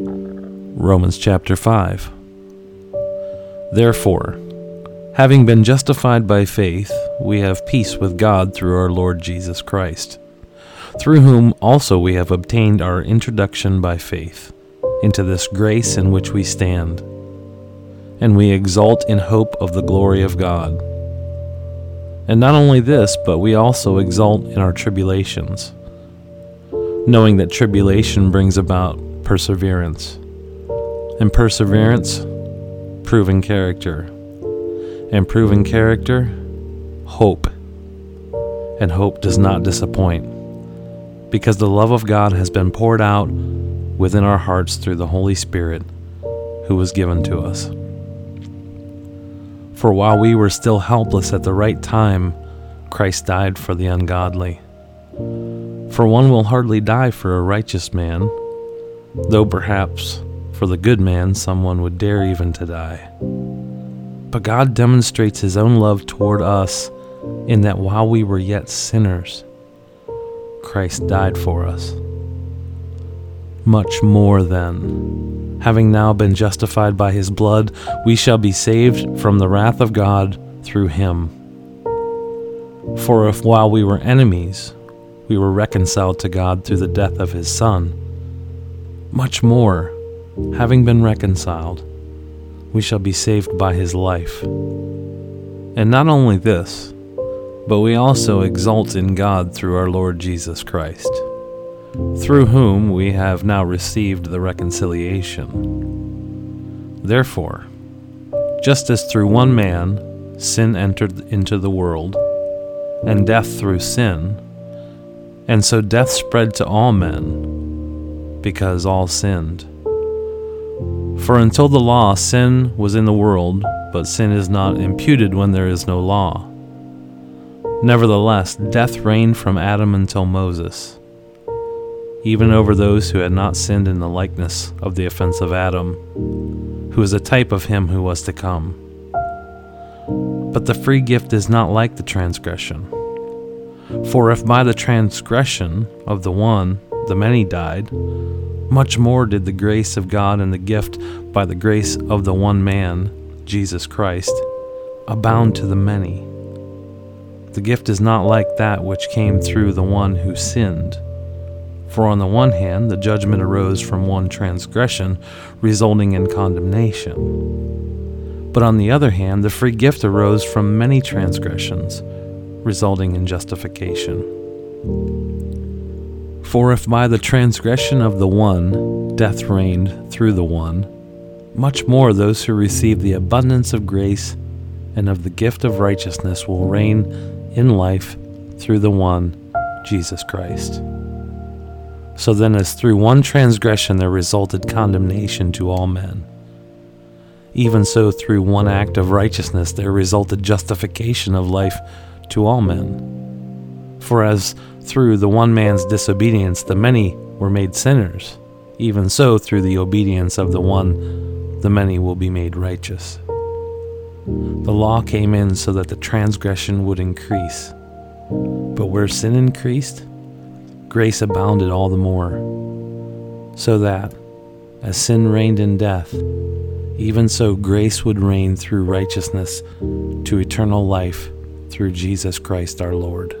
Romans chapter 5. Therefore, having been justified by faith, we have peace with God through our Lord Jesus Christ, through whom also we have obtained our introduction by faith into this grace in which we stand, and we exult in hope of the glory of God. And not only this, but we also exult in our tribulations, knowing that tribulation brings about perseverance, and perseverance, proven character, and proven character, hope. And hope does not disappoint, because the love of God has been poured out within our hearts through the Holy Spirit who was given to us. For while we were still helpless at the right time, Christ died for the ungodly. For one will hardly die for a righteous man, though perhaps for the good man someone would dare even to die. But God demonstrates his own love toward us in that while we were yet sinners, Christ died for us much more then. Having now been justified by his blood, we shall be saved from the wrath of God through him. For if while we were enemies, we were reconciled to God through the death of his Son, much more, having been reconciled, we shall be saved by his life. And not only this, but we also exult in God through our Lord Jesus Christ through whom we have now received the reconciliation. Therefore, just as through one man sin entered into the world, and death through sin, and so death spread to all men, because all sinned. For until the law, sin was in the world, but sin is not imputed when there is no law. Nevertheless, death reigned from Adam until Moses even over those who had not sinned in the likeness of the offense of Adam, who is a type of him who was to come. But the free gift is not like the transgression. For if by the transgression of the one the many died, much more did the grace of God and the gift by the grace of the one man, Jesus Christ, abound to the many. The gift is not like that which came through the one who sinned. For on the one hand, the judgment arose from one transgression, resulting in condemnation. But on the other hand, the free gift arose from many transgressions, resulting in justification. For if by the transgression of the one death reigned through the one, much more those who receive the abundance of grace and of the gift of righteousness will reign in life through the one, Jesus Christ. So then, as through one transgression there resulted condemnation to all men, even so through one act of righteousness there resulted justification of life to all men. For as through the one man's disobedience the many were made sinners, even so through the obedience of the one the many will be made righteous. The law came in so that the transgression would increase. But where sin increased, grace abounded all the more, so that, as sin reigned in death, even so grace would reign through righteousness to eternal life through Jesus Christ our Lord.